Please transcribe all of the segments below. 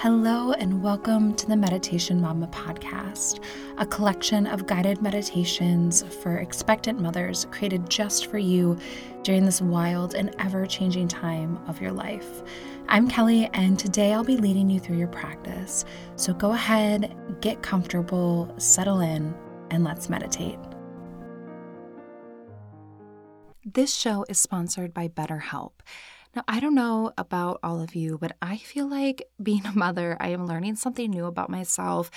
Hello, and welcome to the Meditation Mama podcast, a collection of guided meditations for expectant mothers created just for you during this wild and ever changing time of your life. I'm Kelly, and today I'll be leading you through your practice. So go ahead, get comfortable, settle in, and let's meditate. This show is sponsored by BetterHelp. Now, I don't know about all of you, but I feel like being a mother, I am learning something new about myself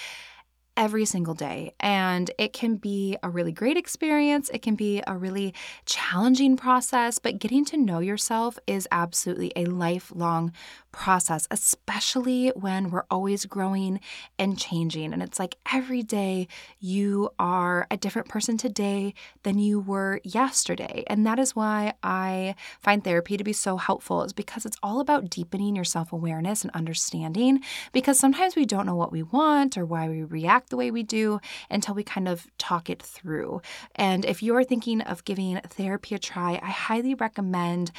every single day. And it can be a really great experience, it can be a really challenging process, but getting to know yourself is absolutely a lifelong process, especially when we're always growing and changing. And it's like every day you are a different person today than you were yesterday. And that is why I find therapy to be so helpful, is because it's all about deepening your self awareness and understanding. Because sometimes we don't know what we want or why we react the way we do until we kind of talk it through. And if you're thinking of giving therapy a try, I highly recommend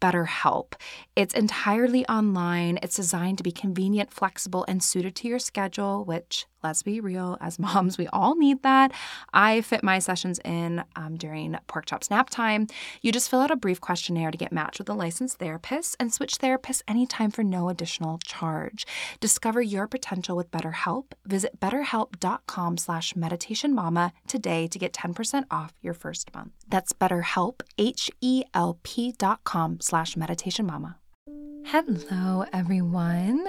BetterHelp. It's entirely online, it's designed to be convenient, flexible, and suited to your schedule, which let's be real, as moms, we all need that. I fit my sessions in um, during pork chop nap time. You just fill out a brief questionnaire to get matched with a licensed therapist and switch therapists anytime for no additional charge. Discover your potential with BetterHelp. Visit betterhelp.com slash meditationmama today to get 10% off your first month. That's BetterHelp, H-E-L-P dot com slash meditationmama. Hello, everyone.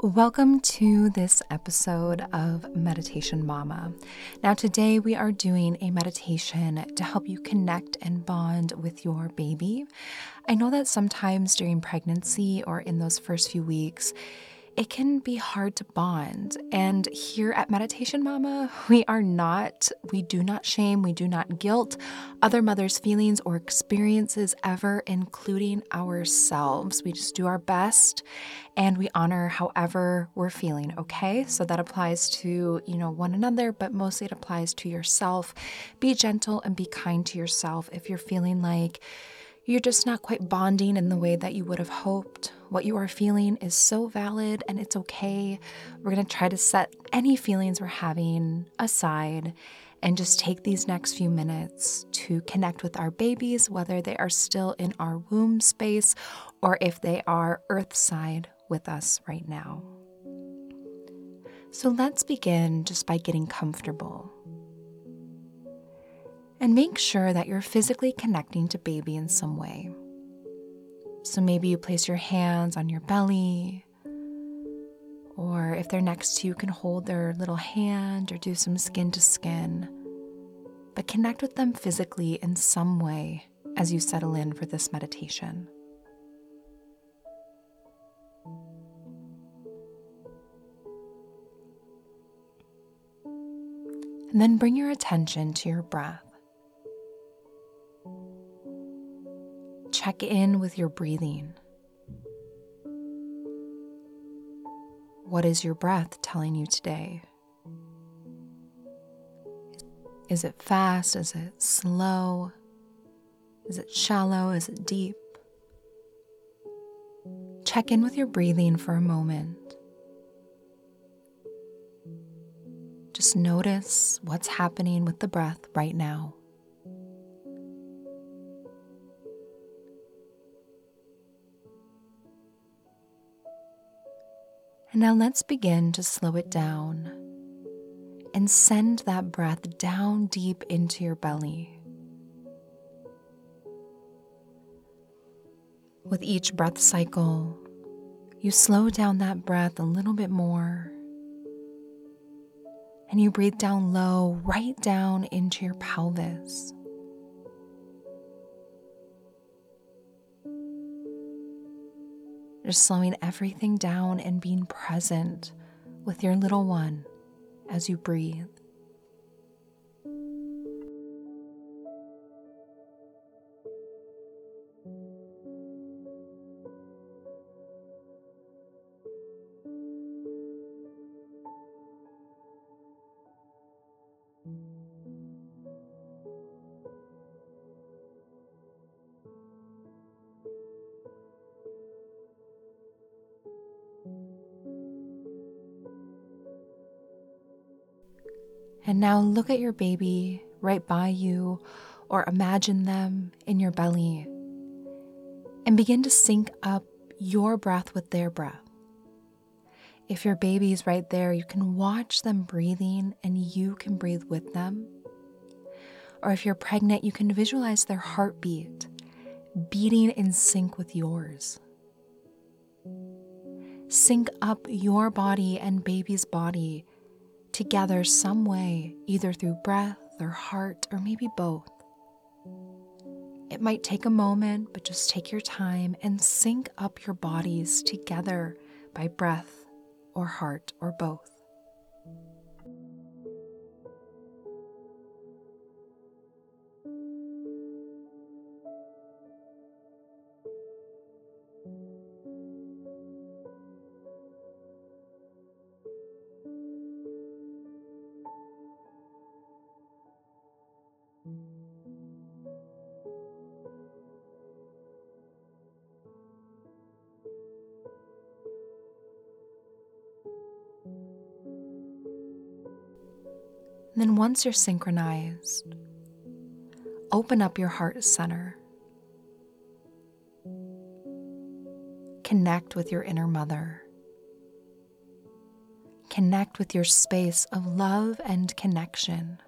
Welcome to this episode of Meditation Mama. Now, today we are doing a meditation to help you connect and bond with your baby. I know that sometimes during pregnancy or in those first few weeks, it can be hard to bond. And here at Meditation Mama, we are not, we do not shame, we do not guilt other mothers' feelings or experiences ever, including ourselves. We just do our best and we honor however we're feeling, okay? So that applies to, you know, one another, but mostly it applies to yourself. Be gentle and be kind to yourself if you're feeling like, you're just not quite bonding in the way that you would have hoped. What you are feeling is so valid and it's okay. We're going to try to set any feelings we're having aside and just take these next few minutes to connect with our babies, whether they are still in our womb space or if they are earthside with us right now. So let's begin just by getting comfortable and make sure that you're physically connecting to baby in some way. So maybe you place your hands on your belly, or if they're next to you, can hold their little hand or do some skin to skin. But connect with them physically in some way as you settle in for this meditation. And then bring your attention to your breath. Check in with your breathing. What is your breath telling you today? Is it fast? Is it slow? Is it shallow? Is it deep? Check in with your breathing for a moment. Just notice what's happening with the breath right now. And now let's begin to slow it down and send that breath down deep into your belly. With each breath cycle, you slow down that breath a little bit more. And you breathe down low, right down into your pelvis. Slowing everything down and being present with your little one as you breathe. And now look at your baby right by you or imagine them in your belly and begin to sync up your breath with their breath. If your baby's right there, you can watch them breathing and you can breathe with them. Or if you're pregnant, you can visualize their heartbeat beating in sync with yours. Sync up your body and baby's body together some way, either through breath or heart, or maybe both. It might take a moment, but just take your time and sync up your bodies together by breath or heart or both. Then once you're synchronized, open up your heart center. Connect with your inner mother. Connect with your space of love and connection.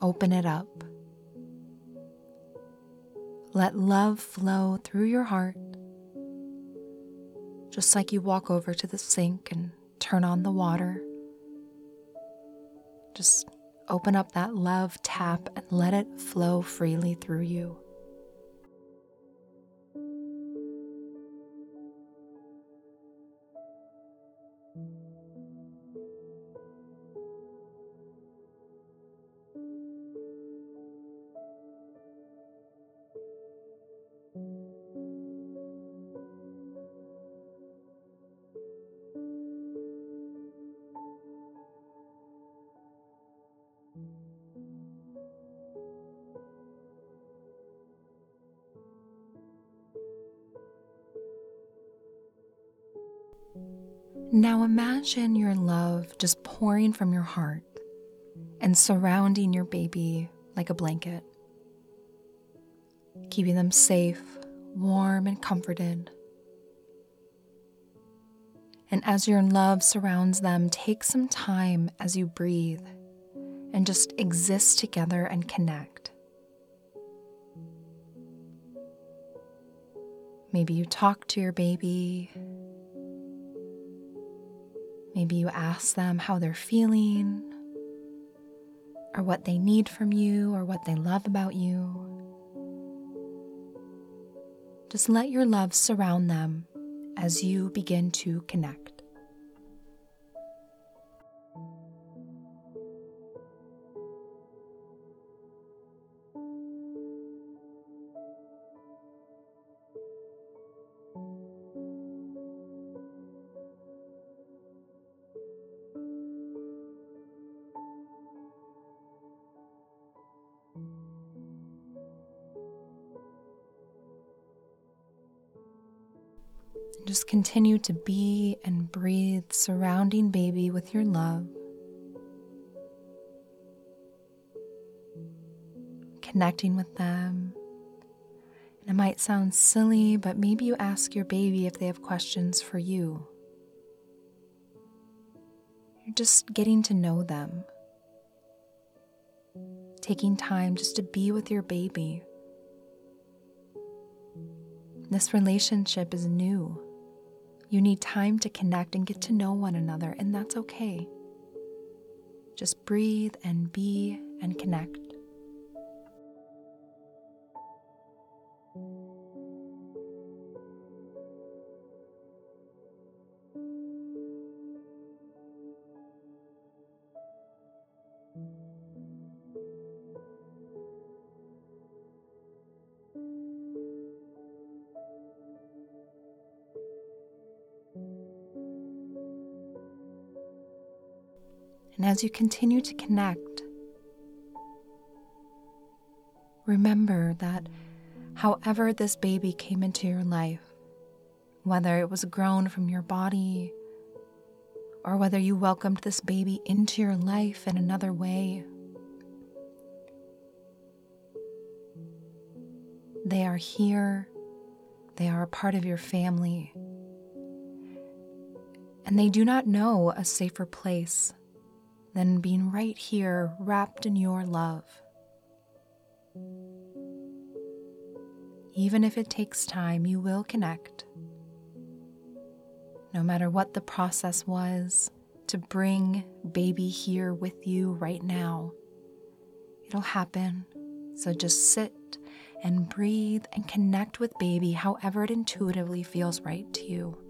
Open it up. Let love flow through your heart just like you walk over to the sink and turn on the water. Just open up that love tap and let it flow freely through you. Now imagine your love just pouring from your heart and surrounding your baby like a blanket, keeping them safe, warm, and comforted. And as your love surrounds them, take some time as you breathe and just exist together and connect. Maybe you talk to your baby Maybe you ask them how they're feeling, or what they need from you, or what they love about you. Just let your love surround them as you begin to connect. Just continue to be and breathe, surrounding baby with your love. Connecting with them. And it might sound silly, but maybe you ask your baby if they have questions for you. You're just getting to know them. Taking time just to be with your baby. This relationship is new. You need time to connect and get to know one another, and that's okay. Just breathe and be and connect. And as you continue to connect, remember that however this baby came into your life, whether it was grown from your body or whether you welcomed this baby into your life in another way. They are here, they are a part of your family, and they do not know a safer place than being right here, wrapped in your love. Even if it takes time, you will connect. No matter what the process was to bring baby here with you right now, it'll happen. So just sit and breathe and connect with baby however it intuitively feels right to you.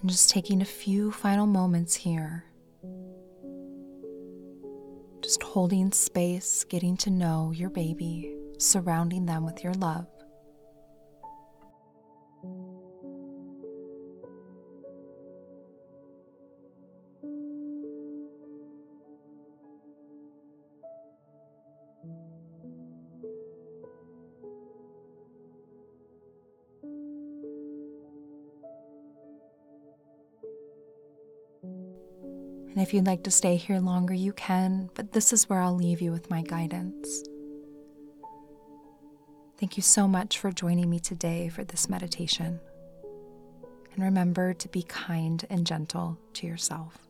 And just taking a few final moments here. Just holding space, getting to know your baby, surrounding them with your love. If you'd like to stay here longer, you can, but this is where I'll leave you with my guidance. Thank you so much for joining me today for this meditation. And remember to be kind and gentle to yourself.